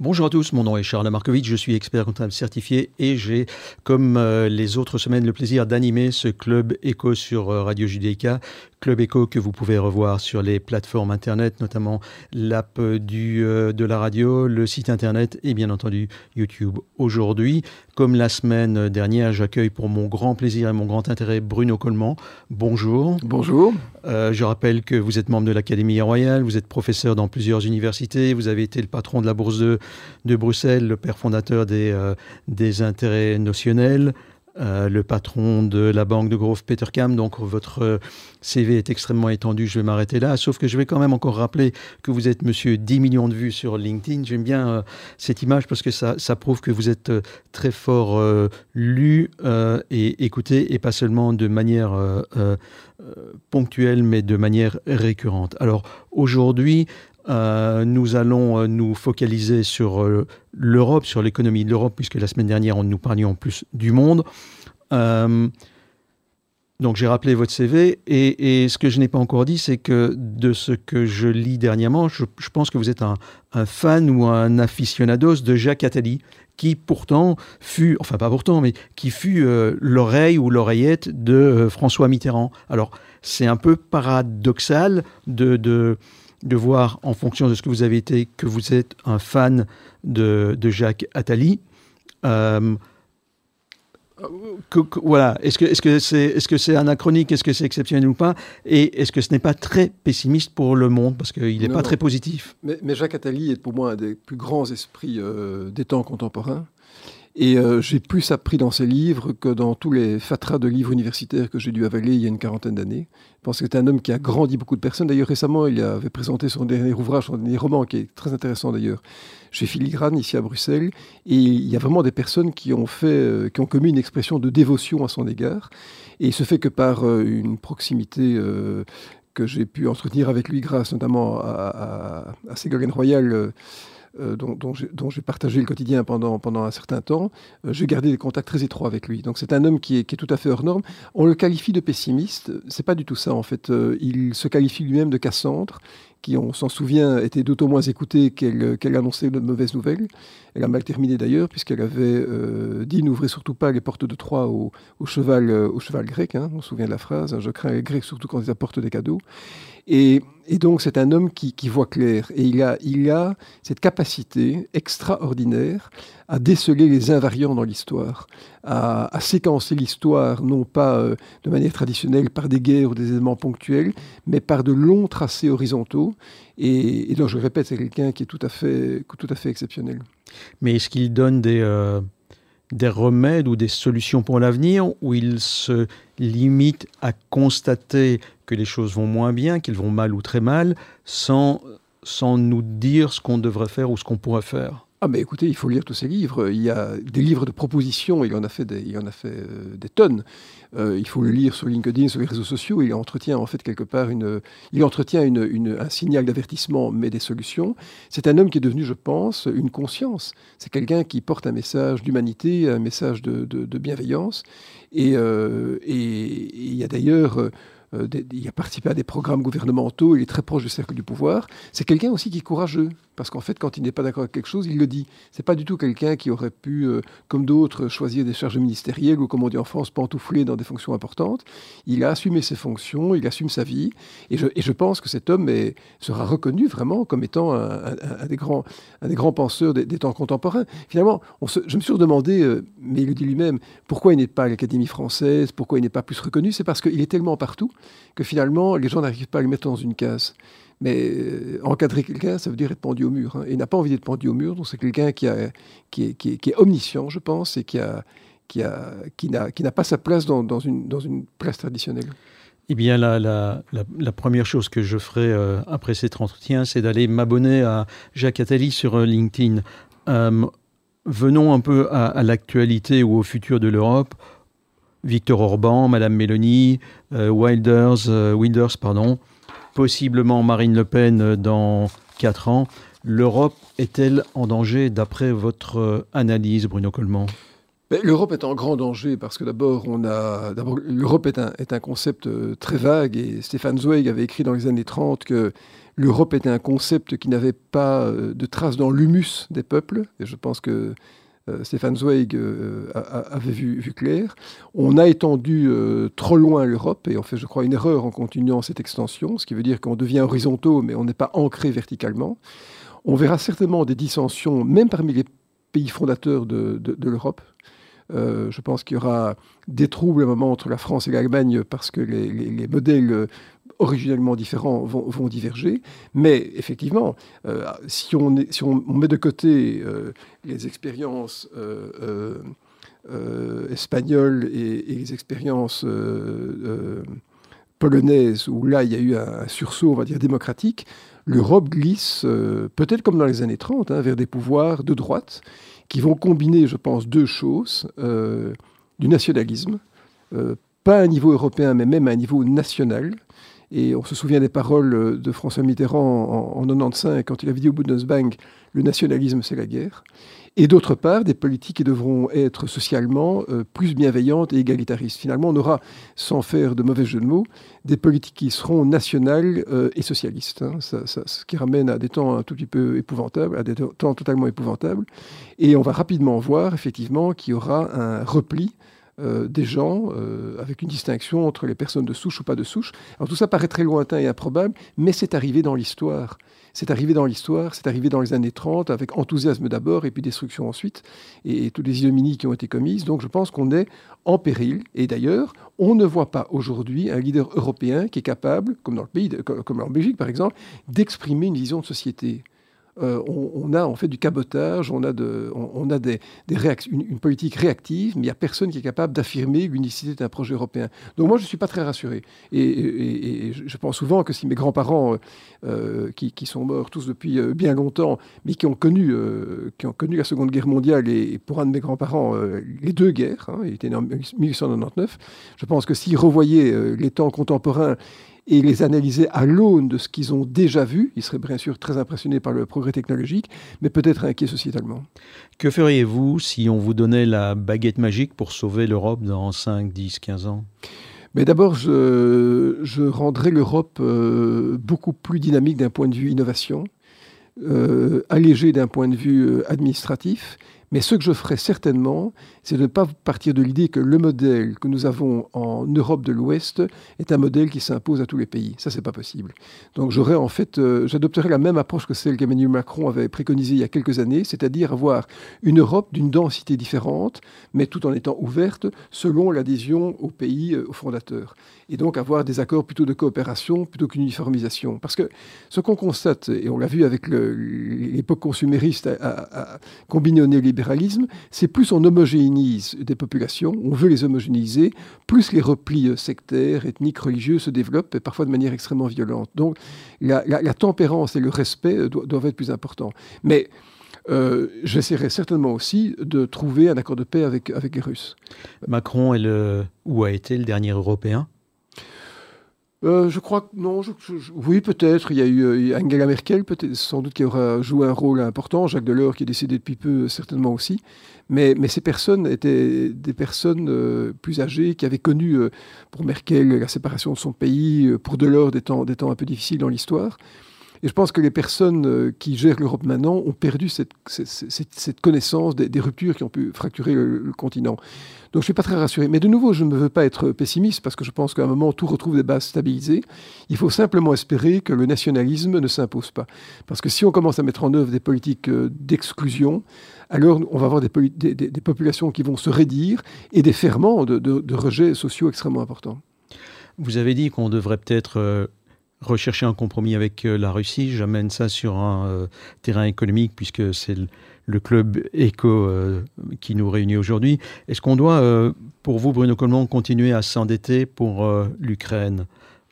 Bonjour à tous, mon nom est Charles Markovitch, je suis expert comptable certifié et j'ai, comme euh, les autres semaines, le plaisir d'animer ce club éco sur euh, Radio Judéica. Club Echo que vous pouvez revoir sur les plateformes internet, notamment l'app du, euh, de la radio, le site internet et bien entendu YouTube. Aujourd'hui, comme la semaine dernière, j'accueille pour mon grand plaisir et mon grand intérêt Bruno Coleman. Bonjour. Bonjour. Euh, je rappelle que vous êtes membre de l'Académie royale, vous êtes professeur dans plusieurs universités, vous avez été le patron de la Bourse de, de Bruxelles, le père fondateur des, euh, des intérêts notionnels. Euh, le patron de la banque de Grove Petercam. Donc votre euh, CV est extrêmement étendu, je vais m'arrêter là. Sauf que je vais quand même encore rappeler que vous êtes monsieur 10 millions de vues sur LinkedIn. J'aime bien cette image parce que ça, ça, prouve que vous êtes très fort lu et écouté et pas seulement de manière ponctuelle mais de manière récurrente. Alors aujourd'hui, euh, nous allons euh, nous focaliser sur euh, l'Europe, sur l'économie de l'Europe, puisque la semaine dernière, on nous parlions plus du monde. donc j'ai rappelé votre CV, et, ce que je n'ai pas encore dit, c'est que de ce que je lis dernièrement, je, pense que vous êtes un, fan ou un aficionados de Jacques Attali, qui pourtant fut, enfin pas pourtant, mais qui fut l'oreille ou l'oreillette de François Mitterrand. Alors c'est un peu paradoxal de de voir, en fonction de ce que vous avez été, que vous êtes un fan de, Jacques Attali. Euh, voilà, est-ce que est-ce que c'est est-ce que c'est anachronique, est-ce que c'est exceptionnel ou pas, et est-ce que ce n'est pas très pessimiste pour le monde? Parce qu'il n'est pas très positif. Mais, Jacques Attali est pour moi un des plus grands esprits euh, des temps contemporains. Et euh, j'ai plus appris dans ses livres que dans tous les fatras de livres universitaires que j'ai dû avaler il y a une quarantaine d'années. Je pense que c'est un homme qui a grandi beaucoup de personnes. D'ailleurs, récemment, il avait présenté son dernier ouvrage, son dernier roman, qui est très intéressant d'ailleurs, chez Filigrane, ici à Bruxelles. Et il y a vraiment des personnes qui ont, fait, euh, qui ont commis une expression de dévotion à son égard. Et il se fait que par euh, une proximité que j'ai pu entretenir avec lui grâce notamment à, à, à Ségolène Royal, euh, dont, j'ai partagé le quotidien pendant, pendant un certain temps, euh, j'ai gardé des contacts très étroits avec lui. Donc c'est un homme qui est, tout à fait hors norme. On le qualifie de pessimiste, c'est pas du tout ça en fait. Euh, il se qualifie lui-même de Cassandre qui, on s'en souvient, était d'autant moins écoutée qu'elle annonçait de mauvaises nouvelles. Elle a mal terminé d'ailleurs, puisqu'elle avait dit n'ouvrez surtout pas les portes de Troie au, cheval, au cheval grec. Hein, on se souvient de la phrase je crains les Grecs surtout quand ils apportent des cadeaux. Et, donc, c'est un homme qui, voit clair. Et il a, cette capacité extraordinaire à déceler les invariants dans l'histoire, à, séquencer l'histoire, non pas euh, de manière traditionnelle par des guerres ou des événements ponctuels, mais par de longs tracés horizontaux. Et, donc, je le répète, c'est quelqu'un qui est tout à fait, exceptionnel. Mais est-ce qu'il donne euh, des remèdes ou des solutions pour l'avenir, ou il se limite à constater que les choses vont moins bien, qu'elles vont mal ou très mal, sans, sans nous dire ce qu'on devrait faire ou ce qu'on pourrait faire ah mais écoutez, il faut lire tous ces livres. Il y a des livres de propositions, il en a fait des, il en a fait, euh, des tonnes. Euh, il faut le lire sur LinkedIn, sur les réseaux sociaux. Il entretient en fait quelque part une, il entretient un signal d'avertissement, mais des solutions. C'est un homme qui est devenu, je pense, une conscience. C'est quelqu'un qui porte un message d'humanité, un message de, bienveillance. Et, euh, et, il y a d'ailleurs euh, il a participé à des programmes gouvernementaux, il est très proche du cercle du pouvoir. C'est quelqu'un aussi qui est courageux, parce qu'en fait, quand il n'est pas d'accord avec quelque chose, il le dit. C'est pas du tout quelqu'un qui aurait pu, euh, comme d'autres, choisir des charges ministérielles ou, comme on dit en France, pantoufler dans des fonctions importantes. Il a assumé ses fonctions, il assume sa vie, et je, pense que cet homme sera reconnu vraiment comme étant un, des, grands, penseurs des, temps contemporains. Finalement, je me suis demandé, euh, mais il le dit lui-même, pourquoi il n'est pas à l'Académie française, pourquoi il n'est pas plus reconnu, c'est parce qu'il est tellement partout que finalement, les gens n'arrivent pas à le mettre dans une case. Mais euh, encadrer quelqu'un, ça veut dire être pendu au mur. Hein. Il n'a pas envie d'être pendu au mur, donc c'est quelqu'un qui, est, omniscient, je pense, et qui n'a pas sa place dans, une, dans place traditionnelle. Eh bien, la, première chose que je ferai euh, après cet entretien, c'est d'aller m'abonner à Jacques Attali sur euh, LinkedIn. venons un peu à, à l'actualité ou au futur de l'Europe. Victor Orban, Madame Mélanie, Wilders, Wilders, pardon, possiblement Marine Le Pen euh, dans quatre ans. L'Europe est-elle en danger d'après votre analyse, Bruno Coleman? L'Europe est en grand danger parce que d'abord, l'Europe est un, concept très vague et Stéphane Zweig avait écrit dans les années 30 que l'Europe était un concept qui n'avait pas de traces dans l'humus des peuples. Et je pense que Stéphane Zweig avait vu, clair. On a étendu trop loin l'Europe et on fait, je crois, une erreur en continuant cette extension, ce qui veut dire qu'on devient horizontaux, mais on n'est pas ancré verticalement. On verra certainement des dissensions, même parmi les pays fondateurs de, l'Europe. Euh, je pense qu'il y aura des troubles à un moment entre la France et l'Allemagne parce que les, modèles originellement différents vont, diverger. Mais effectivement, euh, si, on met de côté euh, les expériences espagnoles et, les expériences polonaises, où là il y a eu un sursaut, on va dire, démocratique, l'Europe glisse, euh, peut-être comme dans les années 30, hein, vers des pouvoirs de droite qui vont combiner, je pense, deux choses. Euh, du nationalisme, euh, pas à un niveau européen, mais même à un niveau national. Et on se souvient des paroles de François Mitterrand en, en 95, quand il avait dit au Bundesbank, le nationalisme, c'est la guerre et d'autre part des politiques qui devront être socialement euh, plus bienveillantes et égalitaristes. Finalement, on aura, sans faire de mauvais jeu de mots, des politiques qui seront nationales euh, et socialistes, hein. ce qui ramène à des temps un tout petit peu épouvantables, à des temps totalement épouvantables. Et on va rapidement voir effectivement qu'il y aura un repli euh, des gens, avec une distinction entre les personnes de souche ou pas de souche. Alors tout ça paraît très lointain et improbable, mais c'est arrivé dans l'histoire. C'est arrivé dans l'histoire, c'est arrivé dans les années 30, avec enthousiasme d'abord et puis destruction ensuite, et, toutes les ignominies qui ont été commises. Donc je pense qu'on est en péril. Et d'ailleurs, on ne voit pas aujourd'hui un leader européen qui est capable, comme dans le pays, comme en Belgique par exemple, d'exprimer une vision de société. Euh, on, a en fait du cabotage, on a, une, politique réactive, mais il n'y a personne qui est capable d'affirmer l'unicité d'un projet européen. Donc moi, je ne suis pas très rassuré. Et, je pense souvent que si mes grands-parents, euh, qui, sont morts tous depuis euh, bien longtemps, mais qui ont connu, qui ont connu la Seconde Guerre mondiale, et, pour un de mes grands-parents, les deux guerres, hein, il était né en 1899, je pense que s'ils revoyaient les temps contemporains et les analyser à l'aune de ce qu'ils ont déjà vu. Ils seraient bien sûr très impressionnés par le progrès technologique, mais peut-être inquiets sociétalement. Que feriez-vous si on vous donnait la baguette magique pour sauver l'Europe dans 5, 10, 15 ans? Mais d'abord, je, je rendrais l'Europe euh, beaucoup plus dynamique d'un point de vue innovation, euh, allégée d'un point de vue euh, administratif, mais ce que je ferai certainement, c'est de ne pas partir de l'idée que le modèle que nous avons en Europe de l'Ouest est un modèle qui s'impose à tous les pays. Ça, c'est pas possible. Donc, j'aurais en fait, euh, j'adopterai la même approche que celle qu'Emmanuel Macron avait préconisée il y a quelques années, c'est-à-dire avoir une Europe d'une densité différente, mais tout en étant ouverte selon l'adhésion aux pays, euh, aux fondateurs. Et donc avoir des accords plutôt de coopération plutôt qu'une uniformisation. Parce que ce qu'on constate, et on l'a vu avec l'époque consumériste à, à, combinée au néolibéralisme, c'est plus on homogénéise des populations, on veut les homogénéiser, plus les replis euh, sectaires, ethniques, religieux se développent, et parfois de manière extrêmement violente. Donc la, tempérance et le respect euh, doivent, être plus importants. Mais euh, j'essaierai certainement aussi de trouver un accord de paix avec, avec les Russes. Macron est le, ou a été le dernier Européen euh, je crois que non. oui, peut-être. Il y a eu euh, Angela Merkel, peut-être, sans doute qui aura joué un rôle important. Jacques Delors, qui est décédé depuis peu, certainement aussi. Mais, mais ces personnes étaient des personnes euh, plus âgées qui avaient connu, pour Merkel, la séparation de son pays, pour Delors, des temps, des temps un peu difficiles dans l'histoire. Et je pense que les personnes qui gèrent l'Europe maintenant ont perdu cette, connaissance des, ruptures qui ont pu fracturer le continent. Donc je ne suis pas très rassuré. Mais de nouveau, je ne veux pas être pessimiste parce que je pense qu'à un moment, tout retrouve des bases stabilisées. Il faut simplement espérer que le nationalisme ne s'impose pas. Parce que si on commence à mettre en œuvre des politiques euh, d'exclusion, alors on va avoir des, populations qui vont se raidir et des ferments de, rejets sociaux extrêmement importants. Vous avez dit qu'on devrait peut-être euh, rechercher un compromis avec euh, la Russie. J'amène ça sur un terrain économique puisque c'est le club éco euh, qui nous réunit aujourd'hui. Est-ce qu'on doit, euh, pour vous, Bruno Coleman, continuer à s'endetter pour euh, l'Ukraine?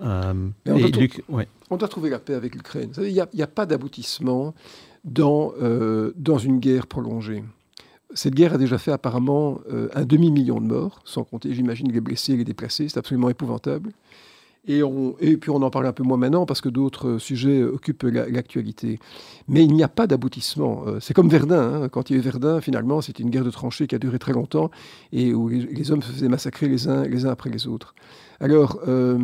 On, doit trouver la paix avec l'Ukraine. Il n'y a, pas d'aboutissement dans, dans une guerre prolongée. Cette guerre a déjà fait apparemment un demi-million de morts, sans compter, j'imagine, les blessés et les déplacés. C'est absolument épouvantable. Et, on, et, puis on en parle un peu moins maintenant parce que d'autres sujets occupent l'actualité. Mais il n'y a pas d'aboutissement. C'est comme Verdun. Hein. Quand il y a eu Verdun, finalement, c'était une guerre de tranchées qui a duré très longtemps et où les, hommes se faisaient massacrer les uns, les uns après les autres. Alors, euh,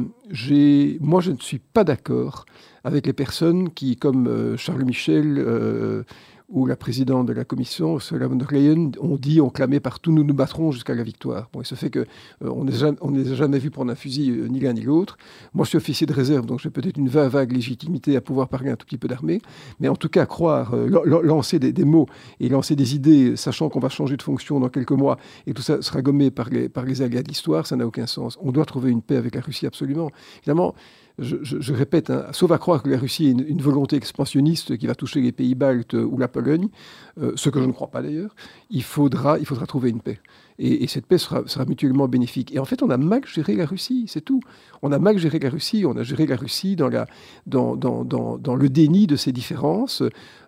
moi, je ne suis pas d'accord avec les personnes qui, comme Charles Michel, où la présidente de la commission, Ursula von der Leyen, ont dit, ont clamé partout, nous nous battrons jusqu'à la victoire. Bon, il se fait qu'on euh, ne les a jamais vus prendre un fusil, euh, ni l'un ni l'autre. Moi, je suis officier de réserve, donc j'ai peut-être une vague, légitimité à pouvoir parler un tout petit peu d'armée. Mais en tout cas, croire, euh, lancer des, mots et lancer des idées, sachant qu'on va changer de fonction dans quelques mois, et tout ça sera gommé par les, par de l'histoire, ça n'a aucun sens. On doit trouver une paix avec la Russie, absolument. Évidemment, je, répète, hein, sauf à croire que la Russie a une, volonté expansionniste qui va toucher les pays baltes ou la Pologne, euh, ce que je ne crois pas d'ailleurs, il faudra, il faudra trouver une paix. Et, cette paix sera, mutuellement bénéfique. Et en fait, on a mal géré la Russie, c'est tout. On a mal géré la Russie, on a géré la Russie dans, le déni de ses différences.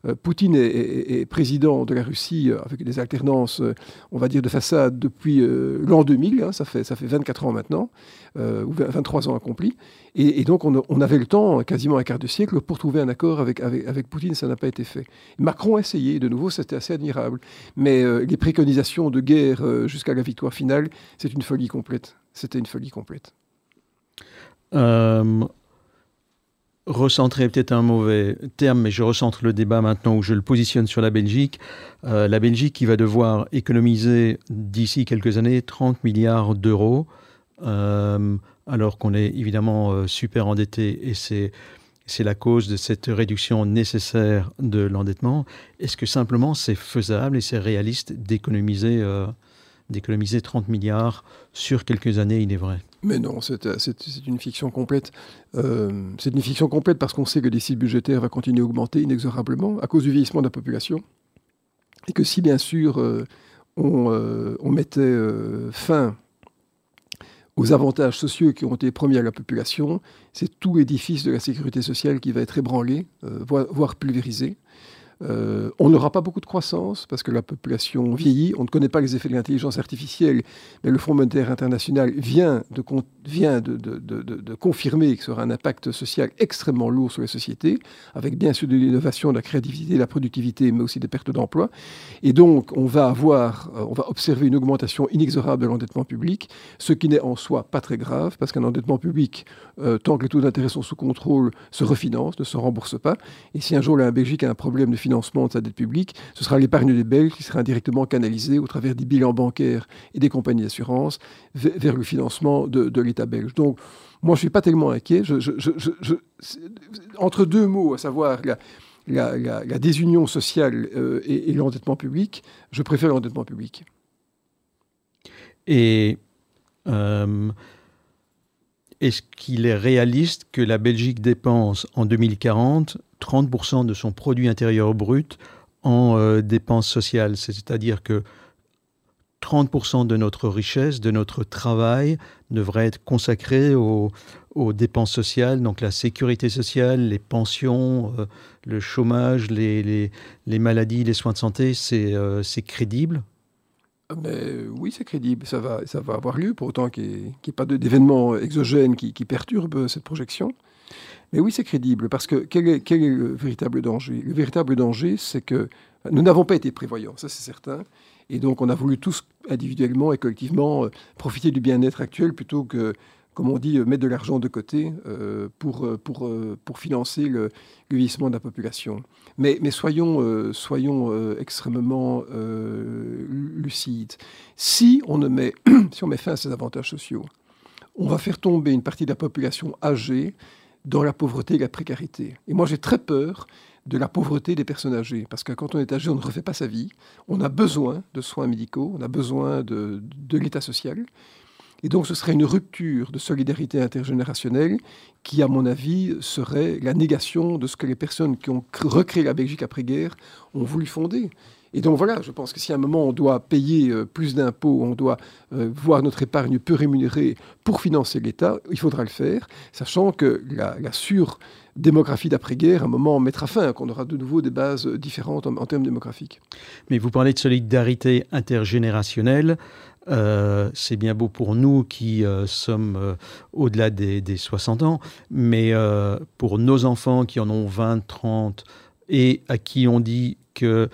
Euh, Poutine est, président de la Russie euh, avec des alternances, euh, on va dire, de façade depuis l'an 2000, hein, ça, fait, ça fait 24 ans maintenant, ou 23 ans accomplis. Et, donc, on, avait le temps, quasiment un quart de siècle, pour trouver un accord avec, avec, avec Poutine, ça n'a pas été fait. Macron a essayé, de nouveau, c'était assez admirable. Mais les préconisations de guerre jusqu'à la victoire finale, c'est une folie complète. C'était une folie complète. Euh, recentrer peut-être un mauvais terme, mais je recentre le débat maintenant où je le positionne sur la Belgique. Euh, la Belgique qui va devoir économiser d'ici quelques années 30 milliards d'euros, euh, alors qu'on est évidemment super endetté et c'est c'est la cause de cette réduction nécessaire de l'endettement. Est-ce que simplement c'est faisable et c'est réaliste d'économiser d'économiser 30 milliards sur quelques années, il est vrai. Mais non, c'est une fiction complète. Euh, c'est une fiction complète parce qu'on sait que le déficit budgétaire va continuer à augmenter inexorablement à cause du vieillissement de la population. Et que si, bien sûr, euh, on, euh, on, mettait fin aux avantages sociaux qui ont été promis à la population, c'est tout l'édifice de la sécurité sociale qui va être ébranlé, voire pulvérisé. Euh, on n'aura pas beaucoup de croissance parce que la population vieillit. On ne connaît pas les effets de l'intelligence artificielle, mais le Fonds monétaire international vient, de, confirmer que ce sera un impact social extrêmement lourd sur les sociétés, avec bien sûr de l'innovation, de la créativité, de la productivité, mais aussi des pertes d'emplois. Et donc, on va avoir, euh, on va observer une augmentation inexorable de l'endettement public, ce qui n'est en soi pas très grave, parce qu'un endettement public, euh, tant que les taux d'intérêt sont sous contrôle, se refinance, ne se rembourse pas. Et si un jour la Belgique a un problème de financement de sa dette publique, ce sera l'épargne des Belges qui sera indirectement canalisée au travers des bilans bancaires et des compagnies d'assurance vers le financement de, l'État belge. Donc, moi, je ne suis pas tellement inquiet. entre deux mots, à savoir la, désunion sociale euh, et, l'endettement public, je préfère l'endettement public. Et euh, est-ce qu'il est réaliste que la Belgique dépense en 2040 30% de son produit intérieur brut en euh, dépenses sociales. C'est-à-dire que 30% de notre richesse, de notre travail, devrait être consacré aux, dépenses sociales, donc la sécurité sociale, les pensions, euh, le chômage, les, maladies, les soins de santé, c'est euh, crédible mais oui, c'est crédible, ça va, ça va avoir lieu, pour autant qu'il n'y ait, pas d'événements exogènes qui, qui perturbent cette projection. Mais oui, c'est crédible, parce que quel est, le véritable danger? Le véritable danger, c'est que nous n'avons pas été prévoyants, ça c'est certain. Et donc on a voulu tous individuellement et collectivement euh, profiter du bien-être actuel plutôt que, comme on dit, euh, mettre de l'argent de côté euh, pour, pour, pour financer le, vieillissement de la population. Mais, soyons, soyons extrêmement lucides. Si on, ne met, si on met fin à ces avantages sociaux, on va faire tomber une partie de la population âgée dans la pauvreté et la précarité. Et moi, j'ai très peur de la pauvreté des personnes âgées, parce que quand on est âgé, on ne refait pas sa vie, on a besoin de soins médicaux, on a besoin de, l'état social. Et donc ce serait une rupture de solidarité intergénérationnelle qui, à mon avis, serait la négation de ce que les personnes qui ont recréé la Belgique après-guerre ont voulu fonder. Et donc voilà, je pense que si à un moment on doit payer euh, plus d'impôts, on doit euh, voir notre épargne peu rémunérée pour financer l'État, il faudra le faire, sachant que la, la sur-démographie d'après-guerre, à un moment, mettra fin, qu'on aura de nouveau des bases différentes en, termes démographiques. Mais vous parlez de solidarité intergénérationnelle. c'est bien beau pour nous qui sommes au-delà des, 60 ans, mais pour nos enfants qui en ont 20, 30 et à qui on dit que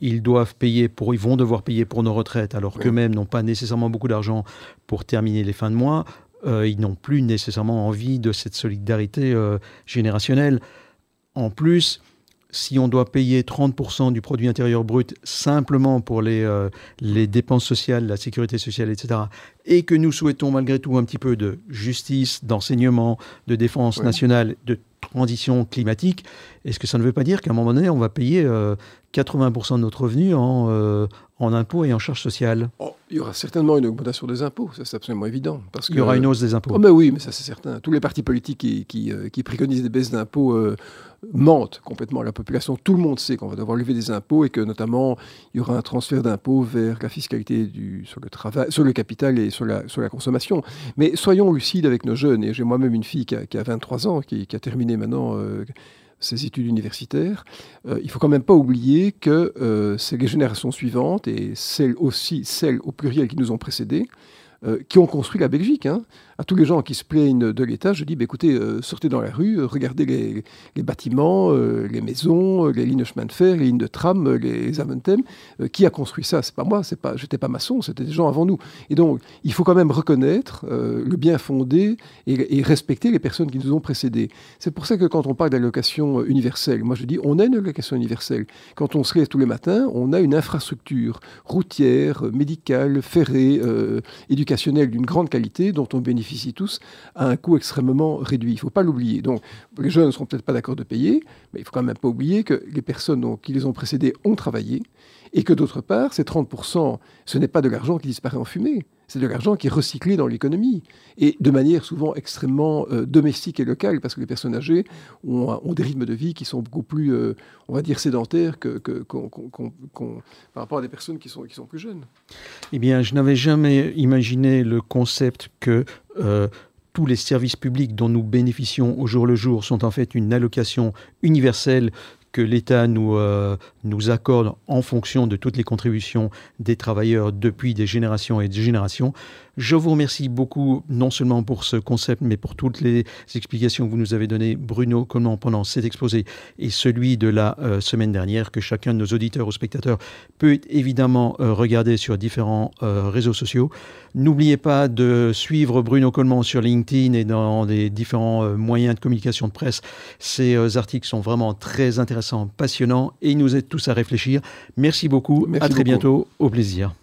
ils doivent payer pour, ils vont devoir payer pour nos retraites, alors qu'eux-mêmes n'ont pas nécessairement beaucoup d'argent pour terminer les fins de mois. ils n'ont plus nécessairement envie de cette solidarité générationnelle. En plus, si on doit payer 30% du produit intérieur brut simplement pour les, euh, les dépenses sociales, la sécurité sociale, etc., et que nous souhaitons malgré tout un petit peu de justice, d'enseignement, de défense nationale, de transition climatique, est-ce que ça ne veut pas dire qu'à un moment donné, on va payer 80% euh, de notre revenu en, euh, en impôts et en charges sociales? Oh, Il y aura certainement une augmentation des impôts, ça c'est absolument évident. Parce il y aura une hausse des impôts. Oh, mais oui, mais ça c'est certain. Tous les partis politiques qui, qui, qui préconisent des baisses d'impôts mente complètement la population. Tout le monde sait qu'on va devoir lever des impôts et que notamment il y aura un transfert d'impôts vers la fiscalité du, sur, le travail, sur le capital et sur la, sur la consommation. Mais soyons lucides avec nos jeunes. Et j'ai moi-même une fille qui a, 23 ans, qui, a terminé maintenant euh, ses études universitaires. Euh, il faut quand même pas oublier que euh, c'est les générations suivantes et celles aussi, celles au pluriel qui nous ont précédés, qui ont construit la Belgique. Hein à tous les gens qui se plaignent de l'État, je dis bah, écoutez, euh, sortez dans la rue, euh, regardez les, bâtiments, euh, les maisons, les lignes de chemin de fer, les lignes de tram, les aventem. qui a construit ça? C'est pas moi, c'est pas, j'étais pas maçon, c'était des gens avant nous. Et donc, il faut quand même reconnaître le bien fondé et, respecter les personnes qui nous ont précédés. C'est pour ça que quand on parle d'allocation universelle, moi je dis on a une allocation universelle. Quand on se lève tous les matins, on a une infrastructure routière, médicale, ferrée, éducationnelle d'une grande qualité dont on bénéficie tous à un coût extrêmement réduit. Il ne faut pas l'oublier. Donc, les jeunes ne seront peut-être pas d'accord de payer, mais il ne faut quand même pas oublier que les personnes qui les ont précédés ont travaillé et que d'autre part, ces 30%, ce n'est pas de l'argent qui disparaît en fumée, c'est de l'argent qui est recyclé dans l'économie, et de manière souvent extrêmement euh, domestique et locale, parce que les personnes âgées ont, des rythmes de vie qui sont beaucoup plus, euh, on va dire, sédentaires que, par rapport à des personnes qui sont, qui sont plus jeunes. Eh bien, je n'avais jamais imaginé le concept que... Euh, tous les services publics dont nous bénéficions au jour le jour sont en fait une allocation universelle que l'État nous, euh, nous accorde en fonction de toutes les contributions des travailleurs depuis des générations et des générations. Je vous remercie beaucoup, non seulement pour ce concept, mais pour toutes les explications que vous nous avez données, Bruno, comment pendant cet exposé et celui de la euh, semaine dernière, que chacun de nos auditeurs ou spectateurs peut évidemment euh, regarder sur différents réseaux sociaux. N'oubliez pas de suivre Bruno Coleman sur LinkedIn et dans les différents moyens de communication de presse. Ces articles sont vraiment très intéressants passionnant et il nous aide tous à réfléchir. Merci beaucoup. à très bientôt. Au plaisir.